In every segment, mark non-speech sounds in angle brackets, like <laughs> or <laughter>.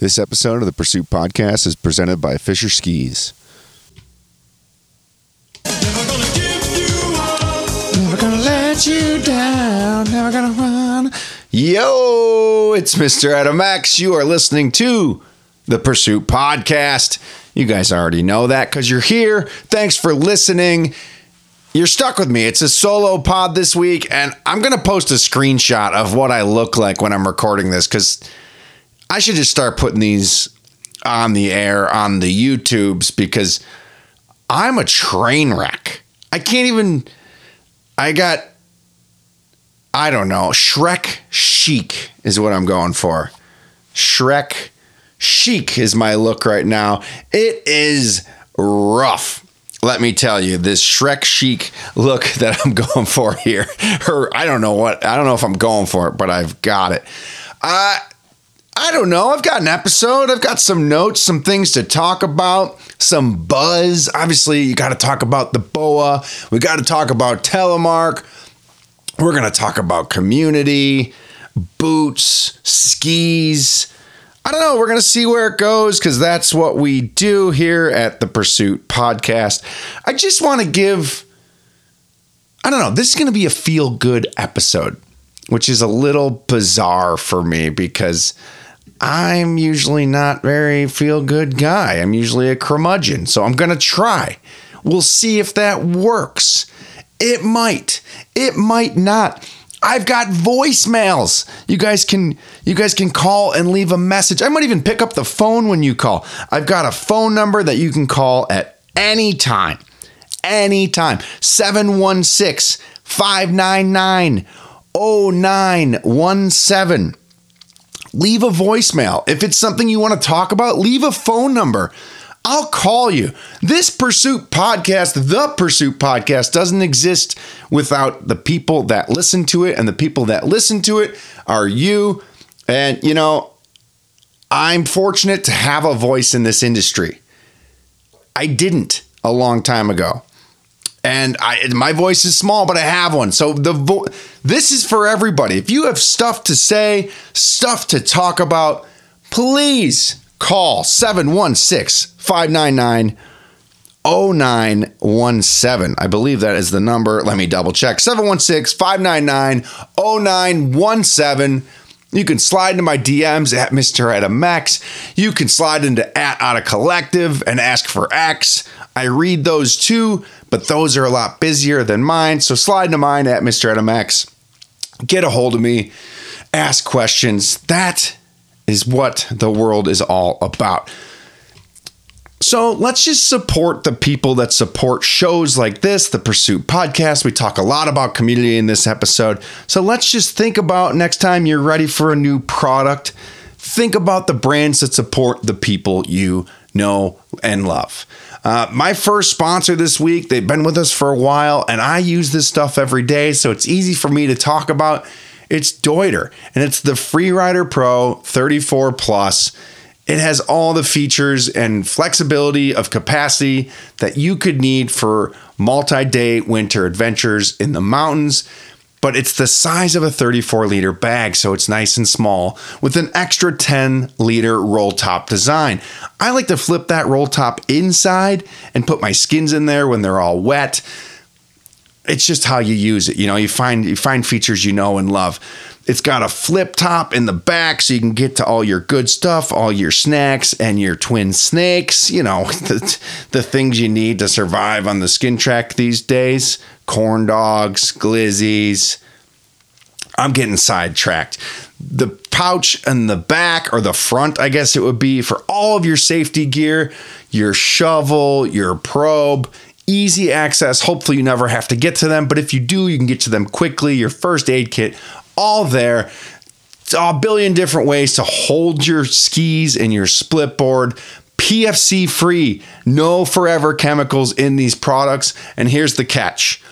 This episode of the Pursuit Podcast is presented by Fischer Skis. Never gonna give you up. Never gonna let you down. Never gonna run. Yo, it's Mr. Adam X. You are listening to the Pursuit Podcast. You guys already know that because you're here. Thanks for listening. You're stuck with me. It's a solo pod this week, and I'm going to post a screenshot of what I look like when I'm recording this because I should just start putting these on the air on the YouTubes because I'm a train wreck. I can't even. I got. I don't know. Shrek chic is what I'm going for. Shrek chic is my look right now. It is rough. Let me tell you, this Shrek chic look <laughs> that I'm going for here, <laughs> or I don't know what, I don't know if I'm going for it, but I've got it. Uh, I don't know. I've got an episode. I've got some notes, some things to talk about, some buzz. Obviously, you got to talk about the BOA. We got to talk about Telemark. We're going to talk about community, boots, skis. I don't know. We're going to see where it goes because that's what we do here at the Pursuit podcast. I just want to give, I don't know, this is going to be a feel good episode, which is a little bizarre for me because I'm usually not very feel good guy. I'm usually a curmudgeon. So I'm going to try. We'll see if that works. It might. It might not. I've got voicemails. You guys can you guys can call and leave a message. I might even pick up the phone when you call. I've got a phone number that you can call at any time. Anytime. 716 599 0917 leave a voicemail. If it's something you want to talk about, leave a phone number. I'll call you. This Pursuit podcast, the Pursuit podcast, doesn't exist without the people that listen to it. And the people that listen to it are you. And, you know, I'm fortunate to have a voice in this industry. I didn't a long time ago. And I, my voice is small, but I have one. So the vo- this is for everybody. If you have stuff to say, stuff to talk about, please call 716 599 0917. I believe that is the number. Let me double check 716 599 0917. You can slide into my DMs at Mr. Adam X. You can slide into at Out of Collective and ask for X. I read those too, but those are a lot busier than mine. So slide into mine at Mr. Adam X. Get a hold of me. Ask questions. That is what the world is all about. So let's just support the people that support shows like this, the Pursuit Podcast. We talk a lot about community in this episode. So let's just think about next time you're ready for a new product, think about the brands that support the people you know and love. Uh, my first sponsor this week, they've been with us for a while, and I use this stuff every day, so it's easy for me to talk about. It's Deuter, and it's the Freerider Pro 34 Plus. It has all the features and flexibility of capacity that you could need for multi day winter adventures in the mountains. But it's the size of a 34 liter bag, so it's nice and small with an extra 10 liter roll top design. I like to flip that roll top inside and put my skins in there when they're all wet. It's just how you use it. You know, you find you find features you know and love. It's got a flip top in the back so you can get to all your good stuff, all your snacks and your twin snakes, you know, <laughs> the, the things you need to survive on the skin track these days corn dogs, glizzies. I'm getting sidetracked. The pouch in the back or the front, I guess it would be for all of your safety gear, your shovel, your probe, easy access. Hopefully, you never have to get to them, but if you do, you can get to them quickly. Your first aid kit, all there. It's a billion different ways to hold your skis and your split board. PFC free, no forever chemicals in these products. And here's the catch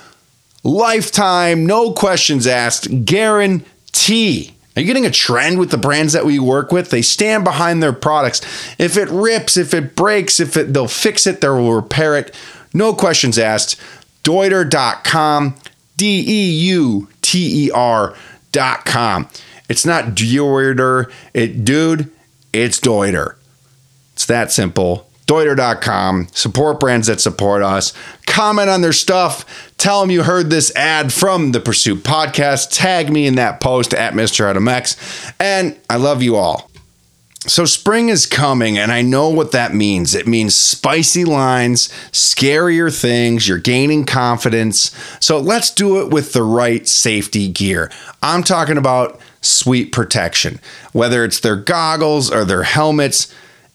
lifetime, no questions asked, guarantee. Are you getting a trend with the brands that we work with? They stand behind their products. If it rips, if it breaks, if it they'll fix it, they'll repair it. No questions asked. Deuter.com, D E U T E R.com. It's not Deuter. It dude, It's Deuter. It's that simple. Deuter.com. Support brands that support us. Comment on their stuff. Tell them you heard this ad from the Pursuit podcast. Tag me in that post at Mr. Adam X. And I love you all. So, spring is coming, and I know what that means. It means spicy lines, scarier things, you're gaining confidence. So, let's do it with the right safety gear. I'm talking about sweet protection, whether it's their goggles or their helmets.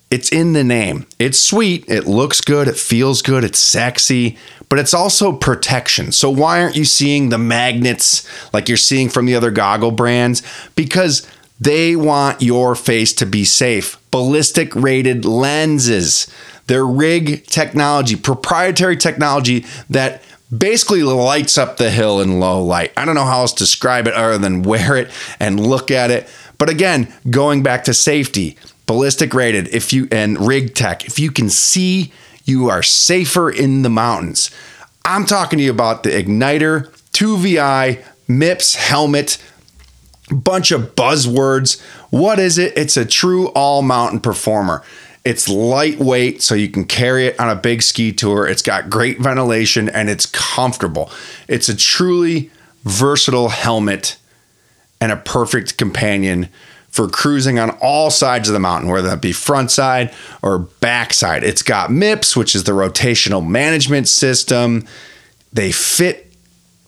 It's in the name. It's sweet, it looks good, it feels good, it's sexy, but it's also protection. So, why aren't you seeing the magnets like you're seeing from the other goggle brands? Because they want your face to be safe. Ballistic rated lenses. Their rig technology, proprietary technology that basically lights up the hill in low light. I don't know how else to describe it other than wear it and look at it. But again, going back to safety, ballistic rated, if you and rig tech, if you can see, you are safer in the mountains. I'm talking to you about the Igniter 2VI MIPS helmet bunch of buzzwords. What is it? It's a true all mountain performer. It's lightweight, so you can carry it on a big ski tour. It's got great ventilation and it's comfortable. It's a truly versatile helmet and a perfect companion for cruising on all sides of the mountain, whether that be front side or back side. It's got MIPS, which is the rotational management system. They fit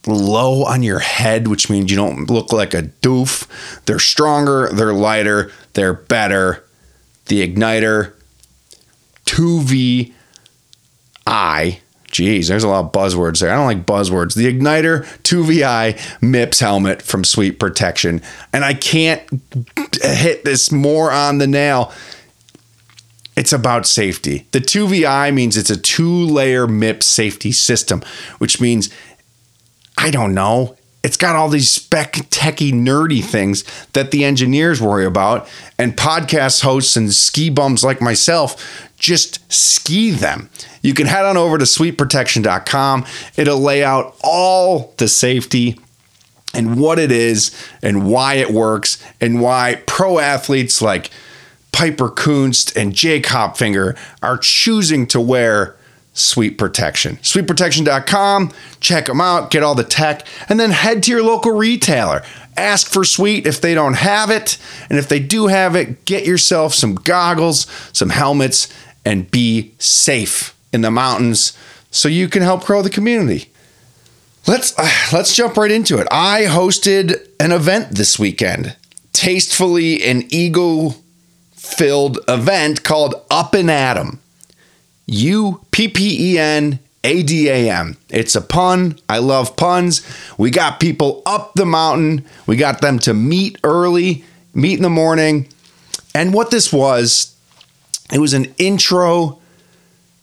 low on your head, which means you don't look like a doof. They're stronger, they're lighter, they're better. The Igniter 2VI. Geez, there's a lot of buzzwords there. I don't like buzzwords. The Igniter 2VI MIPS helmet from Sweet Protection. And I can't hit this more on the nail. It's about safety. The 2VI means it's a two layer MIPS safety system, which means I don't know. It's got all these spec techy nerdy things that the engineers worry about, and podcast hosts and ski bums like myself just ski them. You can head on over to sweetprotection.com. It'll lay out all the safety and what it is and why it works and why pro athletes like Piper Kunst and Jake Hopfinger are choosing to wear Sweet Protection. Sweetprotection.com, check them out, get all the tech, and then head to your local retailer. Ask for Sweet if they don't have it. And if they do have it, get yourself some goggles, some helmets, and be safe in the mountains so you can help grow the community. Let's uh, let's jump right into it. I hosted an event this weekend. Tastefully an ego filled event called Up and Adam. U P P E N A D A M. It's a pun. I love puns. We got people up the mountain. We got them to meet early, meet in the morning. And what this was, it was an intro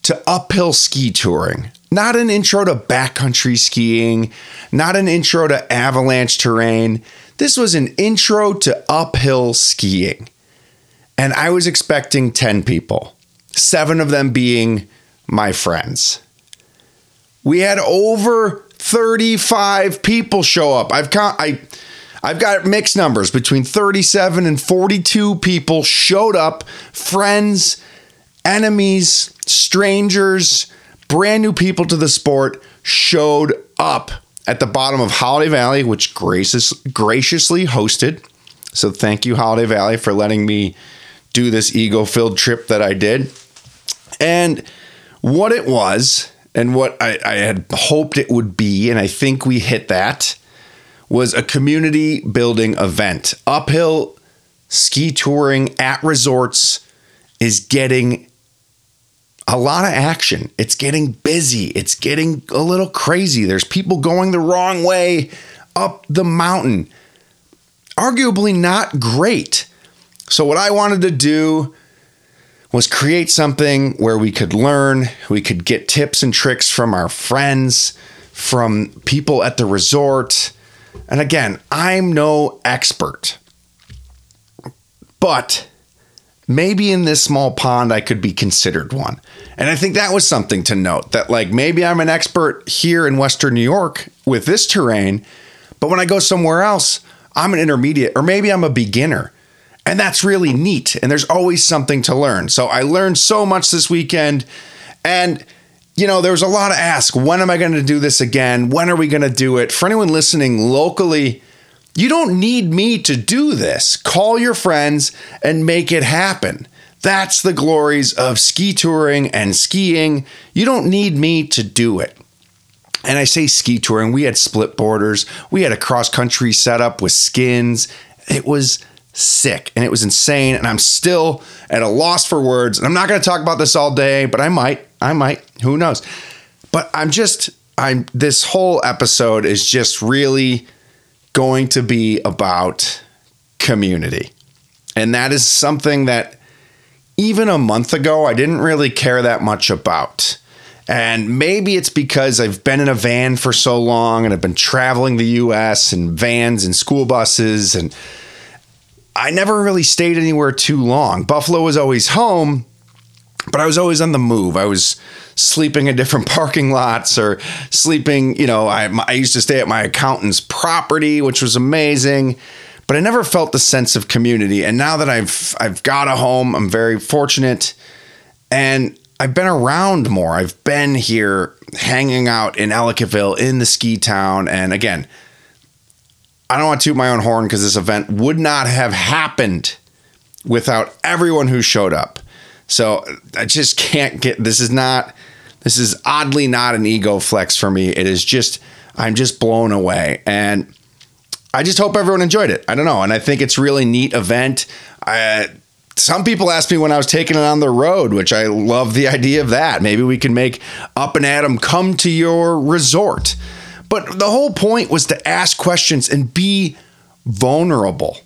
to uphill ski touring. Not an intro to backcountry skiing, not an intro to avalanche terrain. This was an intro to uphill skiing. And I was expecting 10 people seven of them being my friends. We had over 35 people show up. I've count, I I've got mixed numbers between 37 and 42 people showed up, friends, enemies, strangers, brand new people to the sport showed up at the bottom of Holiday Valley, which gracious, graciously hosted. So thank you, Holiday Valley, for letting me do this ego filled trip that I did. And what it was, and what I, I, had hoped it would be, and I think we hit that, was a community building event. Uphill ski touring at resorts is getting a lot of action. It's getting busy. It's getting a little crazy. There's people going the wrong way up the mountain. Arguably not great. So, what I wanted to do was create something where we could learn, we could get tips and tricks from our friends, from people at the resort. And again, I'm no expert, but maybe in this small pond I could be considered one. And I think that was something to note that, like, maybe I'm an expert here in Western New York with this terrain, but when I go somewhere else, I'm an intermediate, or maybe I'm a beginner. And that's really neat. And there's always something to learn. So I learned so much this weekend. And, you know, there was a lot of ask when am I going to do this again? When are we going to do it? For anyone listening locally, you don't need me to do this. Call your friends and make it happen. That's the glories of ski touring and skiing. You don't need me to do it. And I say ski touring, we had split borders, we had a cross country setup with skins. It was sick and it was insane. And I'm still at a loss for words. And I'm not going to talk about this all day, but I might. I might. Who knows? But I'm just, I'm, this whole episode is just really going to be about community. And that is something that even a month ago, I didn't really care that much about. And maybe it's because I've been in a van for so long and I've been traveling the US and vans and school buses and I never really stayed anywhere too long. Buffalo was always home, but I was always on the move. I was sleeping in different <laughs> parking lots or sleeping, you know, I, I used to stay at my accountant's property, which was amazing but I never felt the sense of community. And now that I've I've got a home, I'm very fortunate, and I've been around more. I've been here hanging out in Ellicottville in the ski town, and again, I don't want to toot my own horn because this event would not have happened without everyone who showed up. So I just can't get this is not this is oddly not an ego flex for me. It is just I'm just blown away and I just hope everyone enjoyed it. I don't know, and I think it's really neat event. I, some people asked me when I was taking it on the road, which I love the idea of that. Maybe we can make Up and Adam come to your resort. But the whole point was to ask questions and be vulnerable.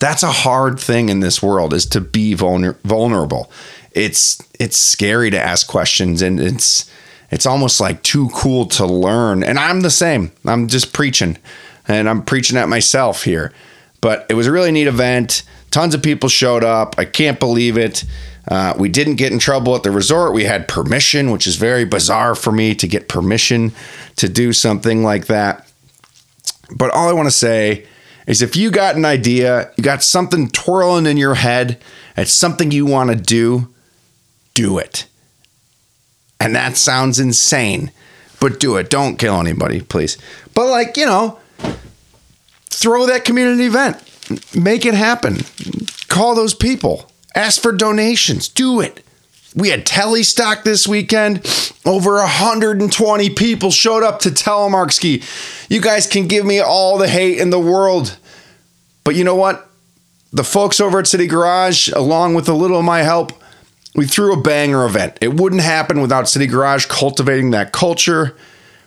That's a hard thing in this world is to be vulner- vulnerable. It's it's scary to ask questions and it's it's almost like too cool to learn. And I'm the same. I'm just preaching and I'm preaching at myself here. But it was a really neat event. Tons of people showed up. I can't believe it. Uh, we didn't get in trouble at the resort. We had permission, which is very bizarre for me to get permission to do something like that. But all I want to say is if you got an idea, you got something twirling in your head, it's something you want to do, do it. And that sounds insane, but do it. Don't kill anybody, please. But, like, you know, throw that community event, make it happen. Call those people, ask for donations, do it. We had telestock this weekend. Over 120 people showed up to telemark ski. You guys can give me all the hate in the world. But you know what? The folks over at City Garage, along with a little of my help, we threw a banger event. It wouldn't happen without City Garage cultivating that culture,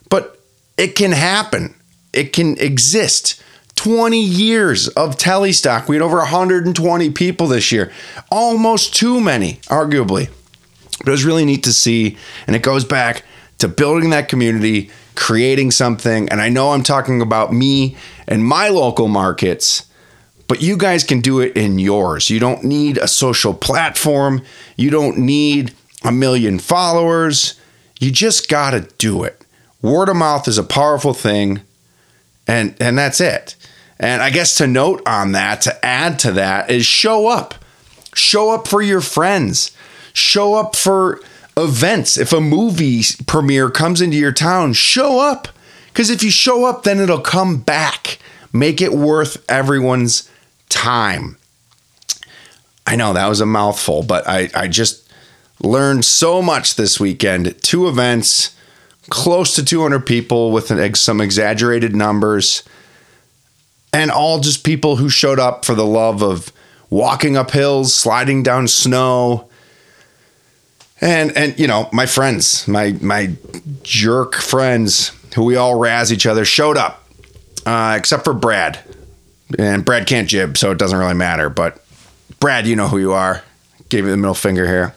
but it can happen. It can exist. 20 years of telestock. We had over 120 people this year, almost too many, arguably. But it was really neat to see. And it goes back to building that community, creating something. And I know I'm talking about me and my local markets, but you guys can do it in yours. You don't need a social platform, you don't need a million followers. You just got to do it. Word of mouth is a powerful thing. And, and that's it. And I guess to note on that, to add to that, is show up. Show up for your friends. Show up for events. If a movie premiere comes into your town, show up. Because if you show up, then it'll come back. Make it worth everyone's time. I know that was a mouthful, but I, I just learned so much this weekend. Two events, close to 200 people with an, some exaggerated numbers and all just people who showed up for the love of walking up hills, sliding down snow. And and you know, my friends, my my jerk friends who we all razz each other showed up. Uh, except for Brad. And Brad can't jib, so it doesn't really matter, but Brad, you know who you are. Gave me the middle finger here.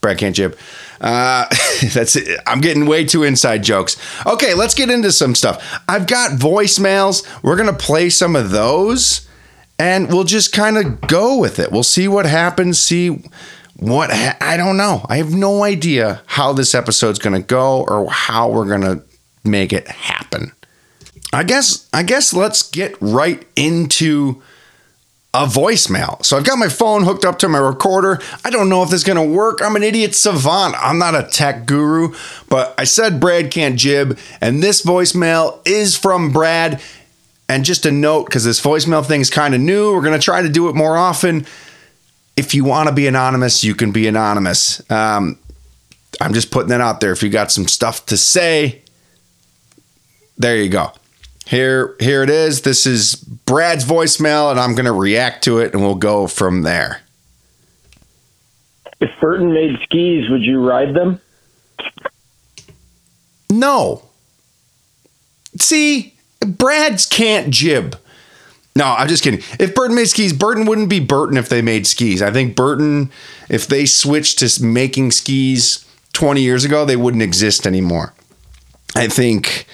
Brad can't jib. Uh, <laughs> that's it. I'm getting way too inside jokes. Okay, let's get into some stuff. I've got voicemails. We're gonna play some of those, and we'll just kind of go with it. We'll see what happens. See what ha- I don't know. I have no idea how this episode's gonna go or how we're gonna make it happen. I guess. I guess let's get right into a voicemail. So I've got my phone hooked up to my recorder. I don't know if this is going to work. I'm an idiot savant. I'm not a tech guru, but I said Brad can't jib, and this voicemail is from Brad. And just a note, because this voicemail thing is kind of new, we're going to try to do it more often. If you want to be anonymous, you can be anonymous. Um, I'm just putting that out there. If you got some stuff to say, there you go. Here, here it is. This is Brad's voicemail, and I'm going to react to it, and we'll go from there. If Burton made skis, would you ride them? No. See, Brad's can't jib. No, I'm just kidding. If Burton made skis, Burton wouldn't be Burton if they made skis. I think Burton, if they switched to making skis 20 years ago, they wouldn't exist anymore. I think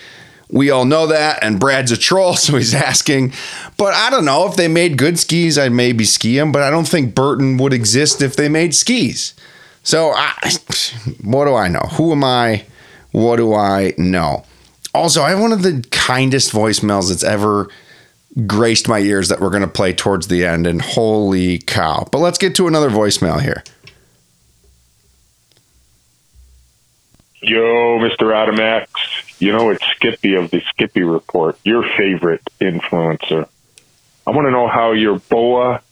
we all know that, and Brad's a troll, <laughs> so he's asking. But I don't know if they made good skis, I'd maybe ski them. But I don't think Burton would exist if they made skis. So I, <sighs> what do I know? Who am I? What do I know? Also, I have one of the kindest voicemails that's ever graced my ears that we're going to play towards the end, and holy cow! But let's get to another voicemail here. Yo, Mr. Adamax. You know, it's Skippy of the Skippy Report, your favorite influencer. I want to know how your BOA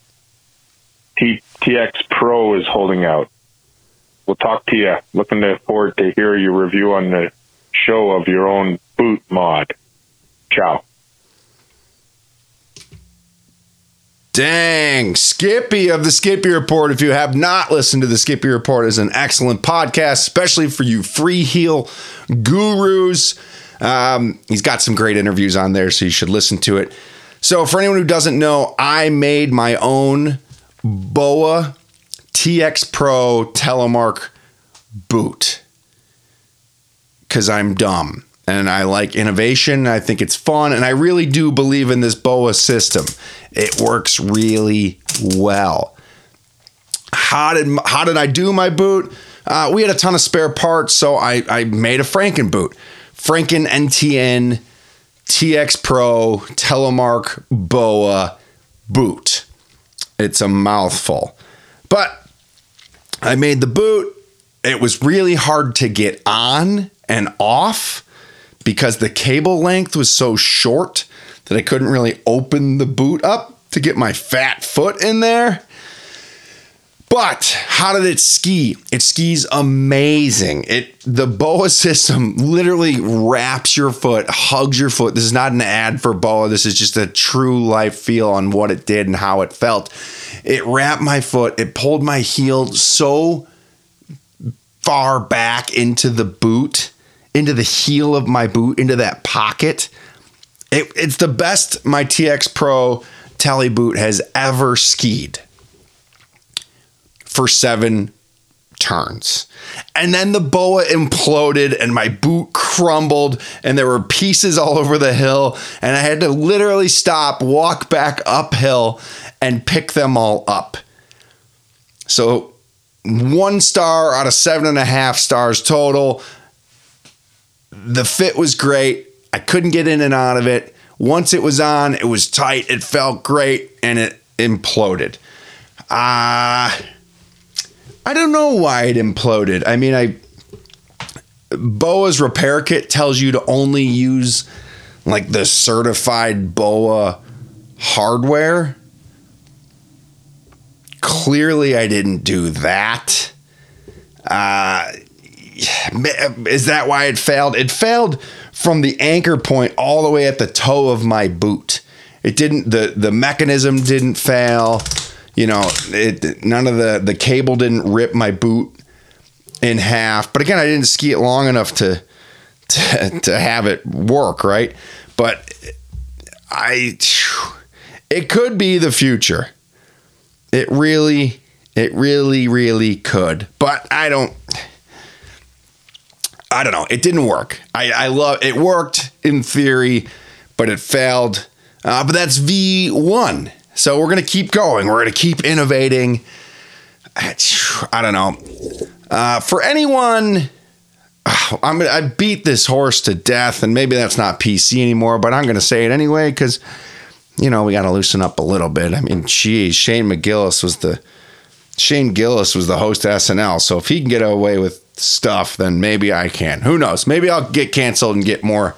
TX Pro is holding out. We'll talk to you. Looking forward to hear your review on the show of your own boot mod. Ciao. Dang, Skippy of the Skippy Report. If you have not listened to the Skippy Report, is an excellent podcast, especially for you free heel gurus. Um, he's got some great interviews on there, so you should listen to it. So, for anyone who doesn't know, I made my own BOA TX Pro Telemark boot because I'm dumb and I like innovation. I think it's fun, and I really do believe in this BOA system. It works really well. How did how did I do my boot? Uh, we had a ton of spare parts, so I, I made a Franken boot. Franken NTN TX Pro Telemark BOA boot. It's a mouthful. But I made the boot. It was really hard to get on and off because the cable length was so short that I couldn't really open the boot up to get my fat foot in there. But how did it ski? It skis amazing. It the BOA system literally wraps your foot, hugs your foot. This is not an ad for BOA. This is just a true life feel on what it did and how it felt. It wrapped my foot. It pulled my heel so far back into the boot, into the heel of my boot, into that pocket. It, it's the best my TX Pro Tally boot has ever skied for seven turns. And then the boa imploded and my boot crumbled and there were pieces all over the hill. And I had to literally stop, walk back uphill, and pick them all up. So, one star out of seven and a half stars total. The fit was great. I couldn't get in and out of it. Once it was on, it was tight, it felt great, and it imploded. Ah. Uh, I don't know why it imploded. I mean, I BOA's repair kit tells you to only use like the certified BOA hardware. Clearly, I didn't do that. Uh, is that why it failed? It failed from the anchor point all the way at the toe of my boot. It didn't the the mechanism didn't fail you know, it none of the the cable didn't rip my boot in half. But again, I didn't ski it long enough to to, to have it work, right? But I it could be the future. It really it really really could. But I don't I don't know. It didn't work. I, I love it worked in theory, but it failed. Uh, but that's V1. So we're to keep going. We're to keep innovating. I don't know. Uh, for anyone, <sighs> I'm gonna, I beat this horse to death, and maybe that's not PC anymore, but I'm to say it anyway because you know, we got to loosen up a little bit. I mean, geez, Shane McGillis was the Shane Gillis was the host of SNL. So if he can get away with stuff, then maybe I can. Who knows? Maybe I'll get canceled and get more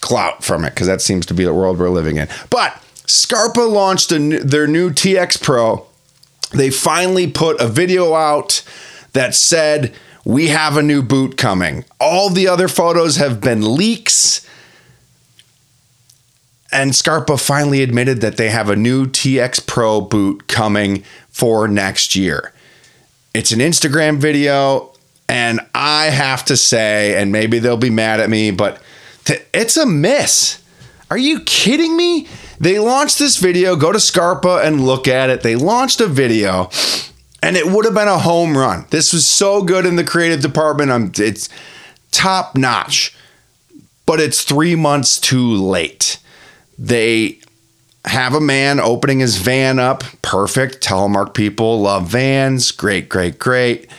clout from it because that seems to be the world we're living in. But Scarpa launched new- their new TX Pro. They finally put a video out that said, We have a new boot coming. All the other photos have been leaks. And Scarpa finally admitted that they have a new TX Pro boot coming for next year. It's an Instagram video, and I have to say, and maybe they'll be mad at me, but it's a miss. Are you kidding me? They launched this video, go to Scarpa and look at it. They launched a video, and it would have been a home run. This was so good in the creative department. I'm, it's top notch, but it's three months too late. They have a man opening his van up. Perfect. Telemark people love vans. Great, great, great.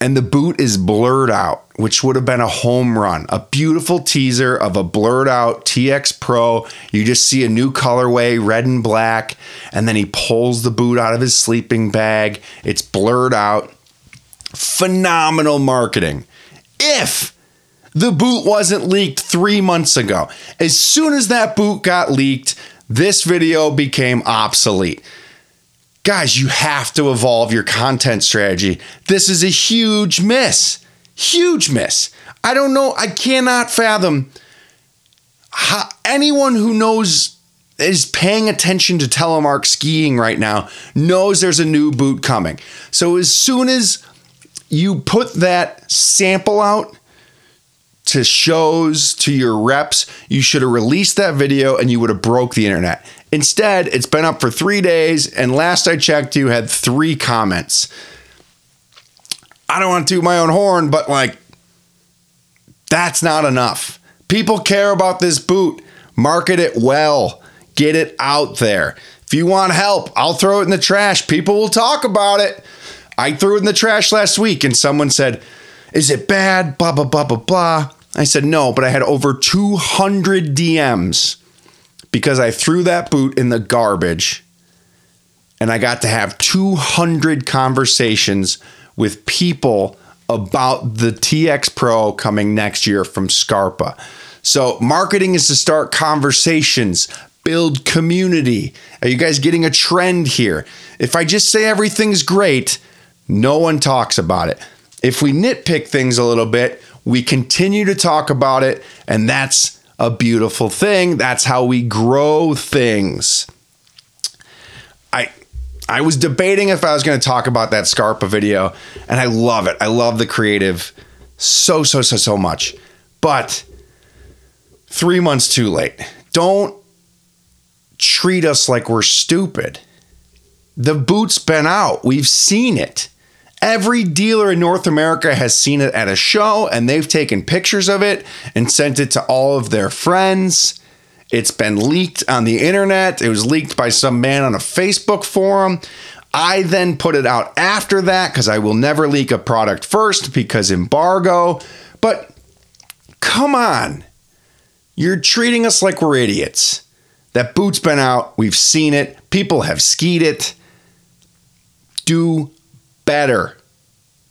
And the boot is blurred out, which would have been a home run. A beautiful teaser of a blurred out TX Pro. You just see a new colorway, red and black. And then he pulls the boot out of his sleeping bag. It's blurred out. Phenomenal marketing. If the boot wasn't leaked three months ago. As soon as that boot got leaked, this video became obsolete. Guys, you have to evolve your content strategy. This is a huge miss. Huge miss. I don't know. I cannot fathom how anyone who knows is paying attention to telemark skiing right now knows there's a new boot coming. So as soon as you put that sample out, to shows to your reps you should have released that video and you would have broke the internet instead it's been up for three days and last i checked you had three comments. I don't want to do my own horn but like that's not enough. People care about this boot. Market it well. Get it out there. If you want help i'll throw it in the trash. People will talk about it. I threw it in the trash last week and someone said is it bad? Blah, blah, blah, blah, blah. I said, no, but I had over 200 DMs because I threw that boot in the garbage and I got to have 200 conversations with people about the TX Pro coming next year from Scarpa. So, marketing is to start conversations, build community. Are you guys getting a trend here? If I just say everything's great, no one talks about it. If we nitpick things a little bit, we continue to talk about it, and that's a beautiful thing. That's how we grow things. I I was debating if I was going to talk about that Scarpa video, and I love it. I love the creative so so so so much. But 3 months too late. Don't treat us like we're stupid. The boot's been out. We've seen it. Every dealer in North America has seen it at a show and they've taken pictures of it and sent it to all of their friends. It's been leaked on the internet. It was leaked by some man on a Facebook forum. I then put it out after that because I will never leak a product first because embargo. But come on. You're treating us like we're idiots. That boot's been out. We've seen it. People have skied it. Do better.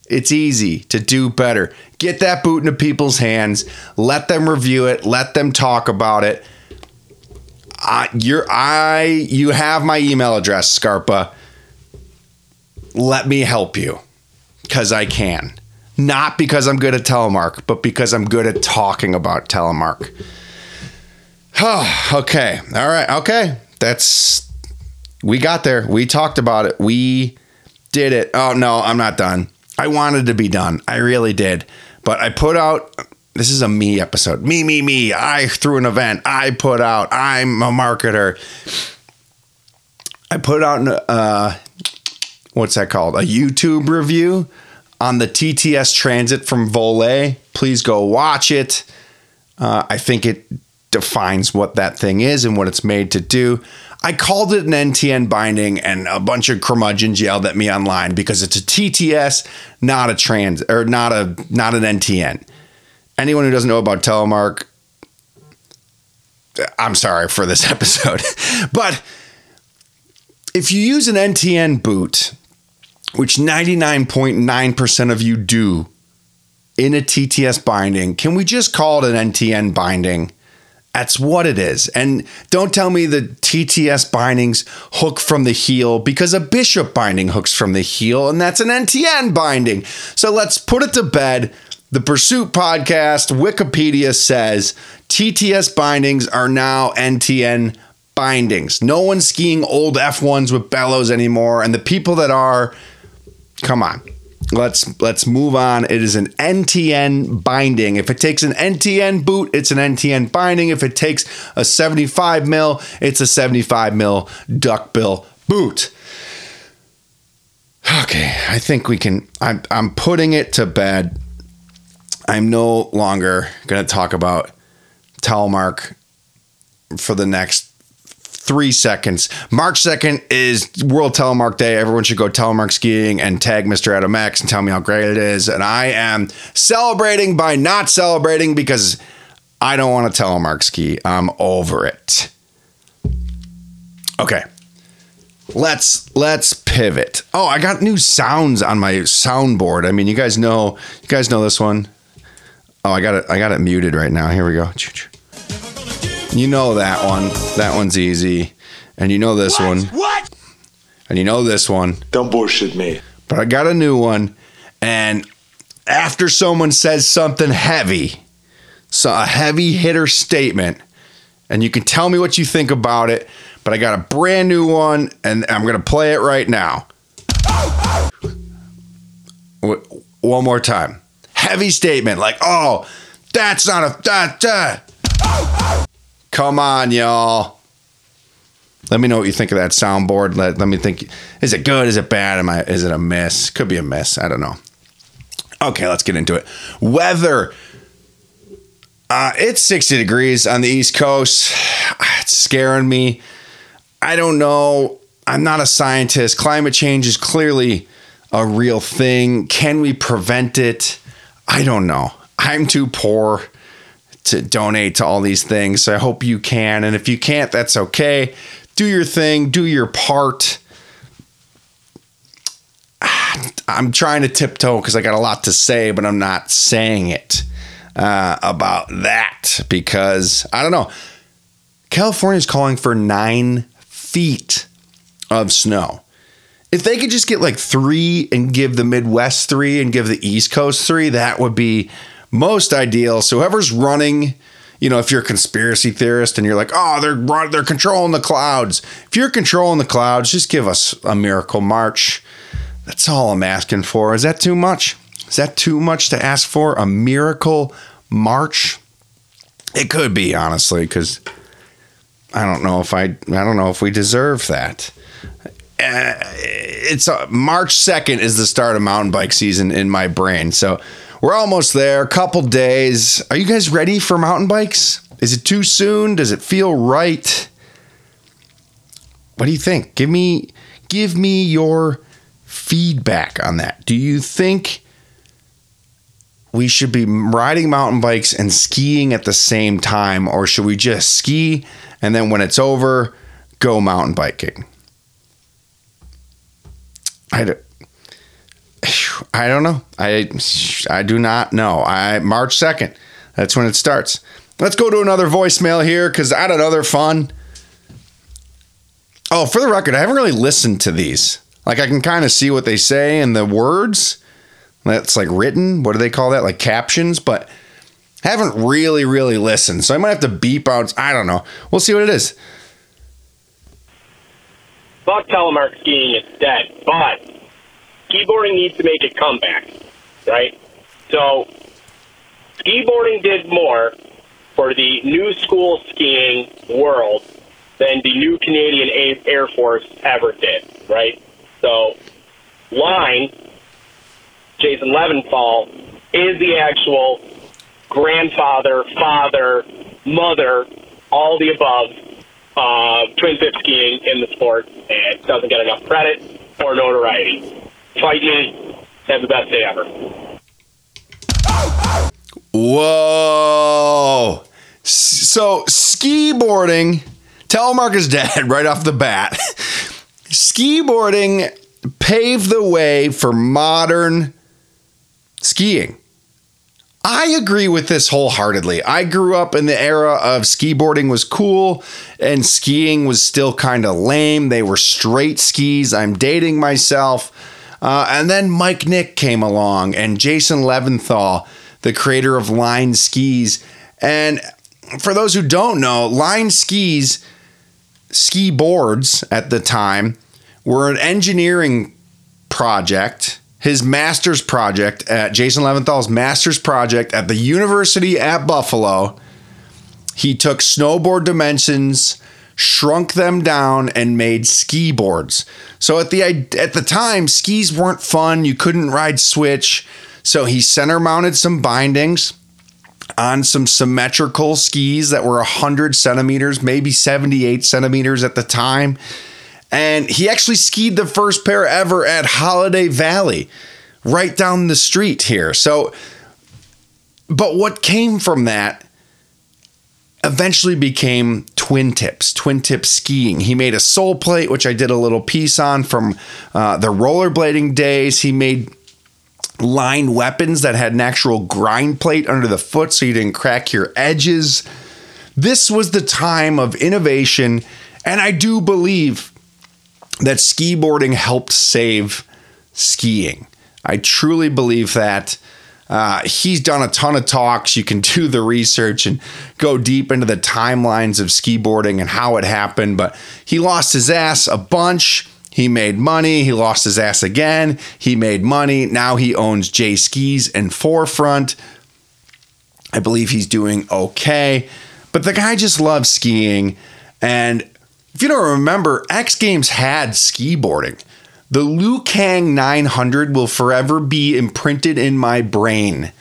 It's easy to do better. Get that boot into people's hands. Let them review it. Let them talk about it. I, you're, I, you have my email address, Scarpa. Let me help you because I can. Not because I'm good at telemark, but because I'm good at talking about telemark. <sighs> okay. All right. Okay. That's, we got there. We talked about it. We did it. Oh, no, I'm not done. I wanted to be done. I really did. But I put out this is a me episode. Me, me, me. I threw an event. I put out. I'm a marketer. I put out uh what's that called? A YouTube review on the TTS Transit from Voile. Please go watch it. Uh, I think it defines what that thing is and what it's made to do. I called it an NTN binding, and a bunch of curmudgeons yelled at me online because it's a TTS, not a trans or not a not an NTN. Anyone who doesn't know about telemark, I'm sorry for this <laughs> episode. but if you use an NTN boot, which 99.9% of you do in a TTS binding, can we just call it an NTN binding? That's what it is. And don't tell me the TTS bindings hook from the heel because a bishop binding hooks from the heel, and that's an NTN binding. So let's put it to bed. The Pursuit podcast, Wikipedia says TTS bindings are now NTN bindings. No one's skiing old F1s with bellows anymore. And the people that are, come on. Let's let's move on. It is an NTN binding. If it takes an NTN boot, it's an NTN binding. If it takes a 75 mil, it's a 75 mil duckbill boot. Okay, I think we can. I'm I'm putting it to bed. I'm no longer going to talk about Telemark for the next three seconds. March 2nd is World Telemark Day. Everyone should go telemark skiing and tag Mr. Adam X and tell me how great it is. And I am celebrating by not celebrating because I don't want to telemark ski. I'm over it. Okay. Let's let's pivot. Oh, I got new sounds on my soundboard. I mean, you guys know you guys know this one. Oh, I got it I got it muted right now. Here we go. You know that one. That one's easy. And you know this one. What? And you know this one. Don't bullshit me. But I got a new one. And after someone says something heavy, so a heavy hitter statement, and you can tell me what you think about it, but I got a brand new one and I'm going to play it right now. One more time. Heavy statement like, "Oh, that's not a that that." Come on, y'all. Let me know what you think of that soundboard. Let, let me think. Is it good? Is it bad? Am I? Is it a miss? Could be a miss. I don't know. Okay, let's get into it. Weather. Uh, it's 60 degrees on the East Coast. <sighs> It's scaring me. I don't know. I'm not a scientist. Climate change is clearly a real thing. Can we prevent it? I don't know. I'm too poor to donate to all these things. So I hope you can. And if you can't, that's okay. Do your thing, do your part. I'm trying to tiptoe because I got a lot to say, but I'm not saying it uh, about that because I don't know. California is calling for nine feet of snow. If they could just get like three and give the Midwest three and give the East Coast three, that would be most ideal. So whoever's running, you know, if you're a conspiracy theorist and you're like, oh, they're they're controlling the clouds. If you're controlling the clouds, just give us a miracle march. That's all I'm asking for. Is that too much? Is that too much to ask for? A miracle march? It could be, honestly, because I don't know if I I don't know if we deserve that. Uh, it's uh, March 2nd is the start of mountain bike season in my brain. So we're almost there. A couple days. Are you guys ready for mountain bikes? Is it too soon? Does it feel right? What do you think? Give me give me your feedback on that. Do you think we should be riding mountain bikes and skiing at the same time or should we just ski and then when it's over go mountain biking? I <sighs> I don't know. I I do not know. I March 2nd. That's when it starts. Let's go to another voicemail here cuz I know they're fun. Oh, for the record, I haven't really listened to these. Like I can kind of see what they say and the words. That's like written. What do they call that? Like captions, but haven't really really listened. So I might have to beep out. I don't know. We'll see what it is. Fuck telemark skiing, it's dead. But skiboarding needs to make a comeback, right? So skiboarding did more for the new school skiing world than the new Canadian Air Force ever did, right? So Line, Jason Levinthal, is the actual grandfather, father, mother, all the above uh, twin tip skiing in the sport and doesn't get enough credit or notoriety. Fight me. Have the best day ever. Whoa. So ski boarding, telemark is dead <laughs> right off the bat. ski boarding paved the way for modern skiing. I agree with this wholeheartedly. I grew up in the era of ski boarding was cool and skiing was still kind of lame. They were straight skis. I'm dating myself. Uh, and then Mike Nick came along and Jason Levinthal, the creator of Line Skis. And for those who don't know, Line Skis, ski boards at the time, were an engineering project his master's project at Jason Levinthal's master's project at the University at Buffalo. He took snowboard dimensions, shrunk them down, and made ski boards. So at the at the time, skis weren't fun. You couldn't ride switch. So he center mounted some bindings on some symmetrical skis that were 100 centimeters, maybe 78 centimeters at the time. And he actually skied the first pair ever at Holiday Valley, right down the street here. So, but what came from that eventually became twin tips, twin tip skiing. He made a sole plate, which I did a little piece on from uh, the rollerblading days. He made line weapons that had an actual grind plate under the foot so you didn't crack your edges. This was the time of innovation, and I do believe that ski boarding helped save skiing. I truly believe that. Uh, he's done a ton of talks. You can do the research and go deep into the timelines of ski boarding and how it happened. But he lost his ass a bunch. He made money. He lost his ass again. He made money. Now he owns J Skis and Forefront. I believe he's doing okay. But the guy just loves skiing. And if you don't remember, X Games had ski boarding. The Liu Kang 900 will forever be imprinted in my brain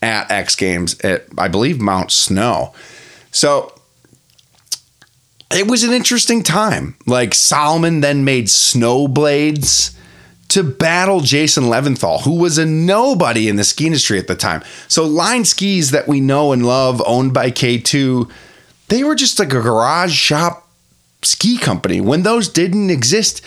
at X Games at, I believe, Mount Snow. So it was an interesting time. Like Salomon then made snow blades to battle Jason Levinthal, who was a nobody in the ski industry at the time. So line skis that we know and love, owned by K2, they were just like a garage shop ski company when those didn't exist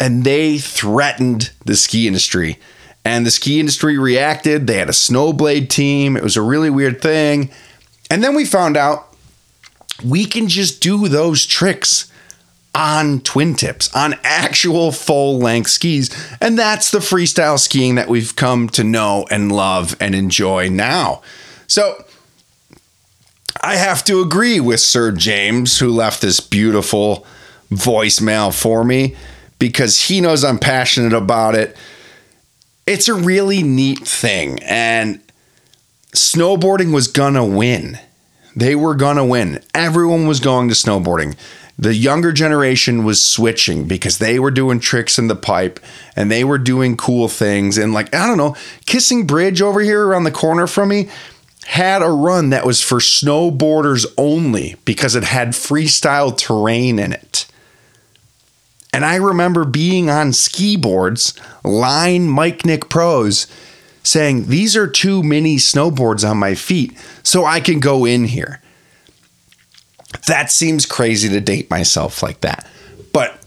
and they threatened the ski industry. And the ski industry reacted. They had a snowblade team. It was a really weird thing. And then we found out we can just do those tricks on twin tips, on actual full length skis. And that's the freestyle skiing that we've come to know and love and enjoy now. So I have to agree with Sir James, who left this beautiful voicemail for me because he knows I'm passionate about it. It's a really neat thing. And snowboarding was gonna win. They were gonna win. Everyone was going to snowboarding. The younger generation was switching because they were doing tricks in the pipe and they were doing cool things. And, like, I don't know, Kissing Bridge over here around the corner from me had a run that was for snowboarders only because it had freestyle terrain in it. And I remember being on ski boards, line Mike Nick Pros, saying, These are two mini snowboards on my feet, so I can go in here. That seems crazy to date myself like that. But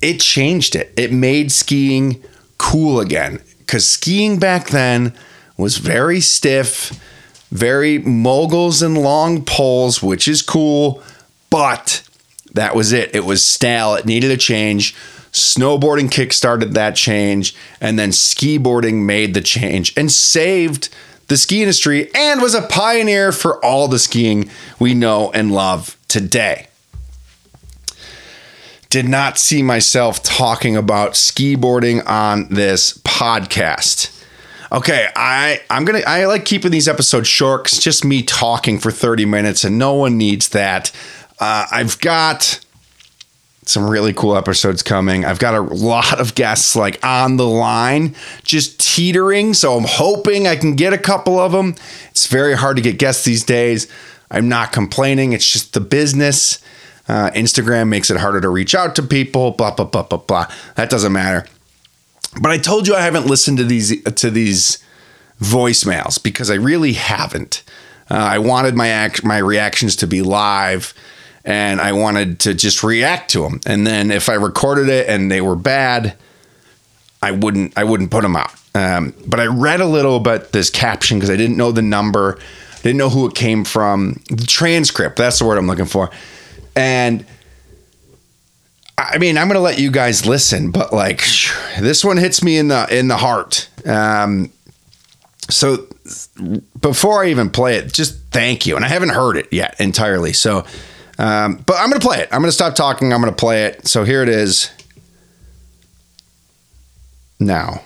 it changed it. It made skiing cool again. Because skiing back then was very stiff, very moguls and long poles, which is cool, but that was it. It was stale. It needed a change. Snowboarding kickstarted that change, and then ski boarding made the change and saved the ski industry and was a pioneer for all the skiing we know and love today. Did not see myself talking about ski boarding on this podcast. Okay, I I'm gonna I like keeping these episodes short. It's just me talking for 30 minutes, and no one needs that. Uh, I've got some really cool episodes coming. I've got a lot of guests like on the line, just teetering. So I'm hoping I can get a couple of them. It's very hard to get guests these days. I'm not complaining. It's just the business. Uh, Instagram makes it harder to reach out to people. Blah blah blah blah blah. That doesn't matter. But I told you I haven't listened to these to these voicemails because I really haven't. Uh, I wanted my act, my reactions to be live, and I wanted to just react to them. And then if I recorded it and they were bad, I wouldn't I wouldn't put them out. Um, but I read a little about this caption because I didn't know the number, didn't know who it came from. The transcript, that's the word I'm looking for. And I mean, I'm gonna let you guys listen, but like <sighs> this one hits me in the in the heart. Um, so before I even play it, just thank you. And I haven't heard it yet entirely. So, um, but I'm gonna play it. I'm gonna stop talking. I'm gonna play it. So here it is. Now.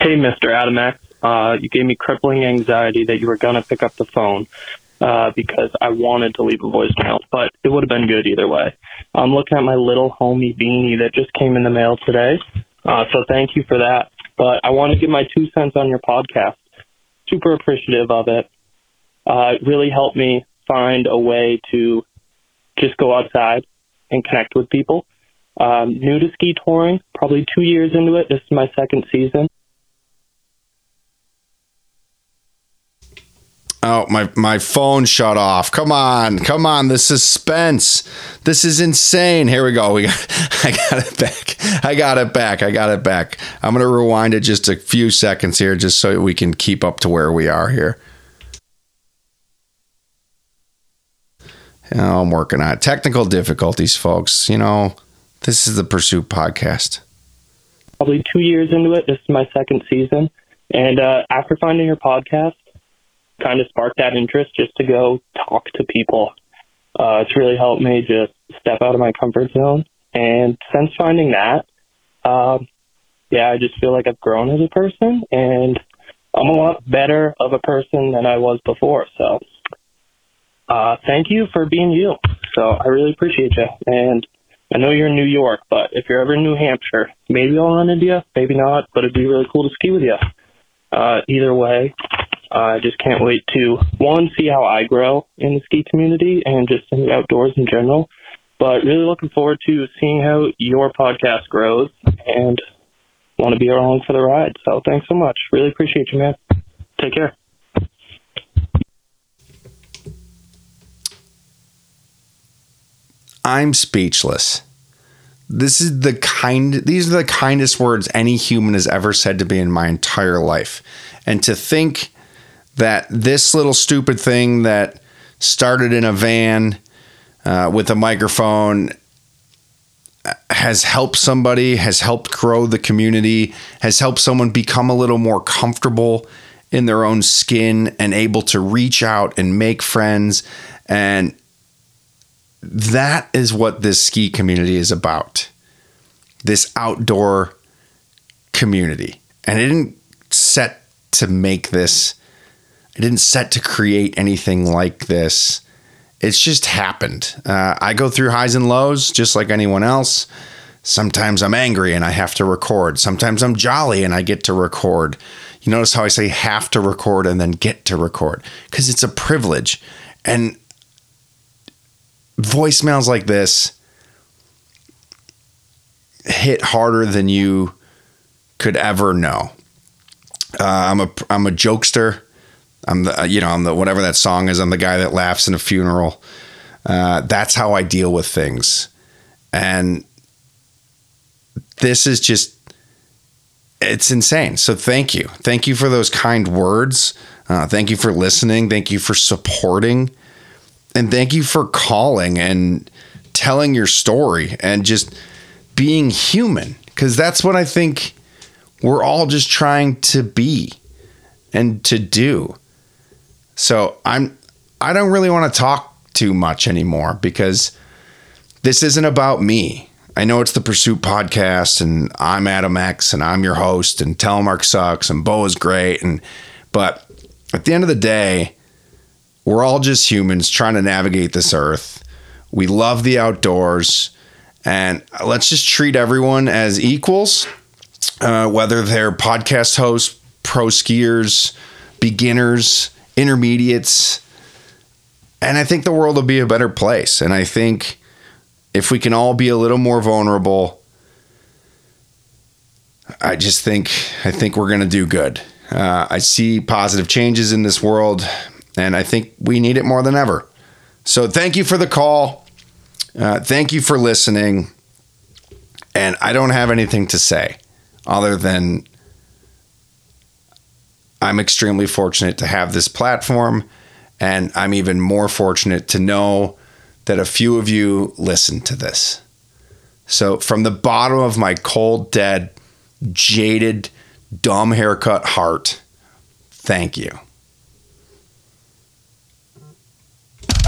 Hey, Mr. Adam X. Uh, you gave me crippling anxiety that you were going to pick up the phone uh, because I wanted to leave a voicemail, but it would have been good either way. I'm looking at my little homie beanie that just came in the mail today. Uh, so thank you for that. But I want to give my two cents on your podcast. Super appreciative of it. Uh, it really helped me find a way to just go outside and connect with people. Um, new to ski touring, probably two years into it. This is my second season. Oh, my my phone shut off. Come on, come on. The suspense. This is insane. Here we go. We got <laughs> I got it back. I got it back. I got it back. I'm gonna rewind it just a few seconds here just so we can keep up to where we are here. Oh, I'm working on it. Technical difficulties, folks. You know, this is the Pursuit podcast. Probably two years into it. This is my second season. And uh, after finding your podcast, kind of sparked that interest just to go talk to people. Uh, it's really helped me just step out of my comfort zone. And since finding that, um, yeah, I just feel like I've grown as a person and I'm a lot better of a person than I was before. So, uh, thank you for being you. So I really appreciate you. And I know you're in New York, but if you're ever in New Hampshire, maybe I'll run into you, maybe not, but it'd be really cool to ski with you. Uh, either way, I just can't wait to one see how I grow in the ski community and just in the outdoors in general. But really looking forward to seeing how your podcast grows and want to be along for the ride. So thanks so much. Really appreciate you, man. Take care. I'm speechless. This is the kind these are the kindest words any human has ever said to me in my entire life. And to think that this little stupid thing that started in a van uh, with a microphone has helped somebody, has helped grow the community, has helped someone become a little more comfortable in their own skin and able to reach out and make friends. And that is what this ski community is about this outdoor community. And I didn't set to make this I didn't set to create anything like this. It's just happened. Uh, I go through highs and lows just like anyone else. Sometimes I'm angry and I have to record. Sometimes I'm jolly and I get to record. You notice how I say have to record and then get to record because it's a privilege. And voicemails like this hit harder than you could ever know. Uh, I'm a I'm a jokester. I'm the you know I'm the whatever that song is. I'm the guy that laughs in a funeral. Uh, that's how I deal with things, and this is just it's insane. So thank you, thank you for those kind words. Uh, thank you for listening. Thank you for supporting, and thank you for calling and telling your story and just being human because that's what I think we're all just trying to be and to do. So I'm I don't really want to talk too much anymore because this isn't about me. I know it's the Pursuit podcast and I'm Adam X and I'm your host and Telemark sucks and Bo is great and but at the end of the day, we're all just humans trying to navigate this earth. We love the outdoors and let's just treat everyone as equals, uh, whether they're podcast hosts, pro skiers, beginners, intermediates. And I think the world will be a better place. And I think if we can all be a little more vulnerable, I just think I think we're to do good. Uh, I see positive changes in this world. And I think we need it more than ever. So thank you for the call. Uh, thank you for listening. And I don't have anything to say other than I'm extremely fortunate to have this platform. And I'm even more fortunate to know that a few of you listen to this. So, from the bottom of my cold, dead, jaded, dumb haircut heart, thank you.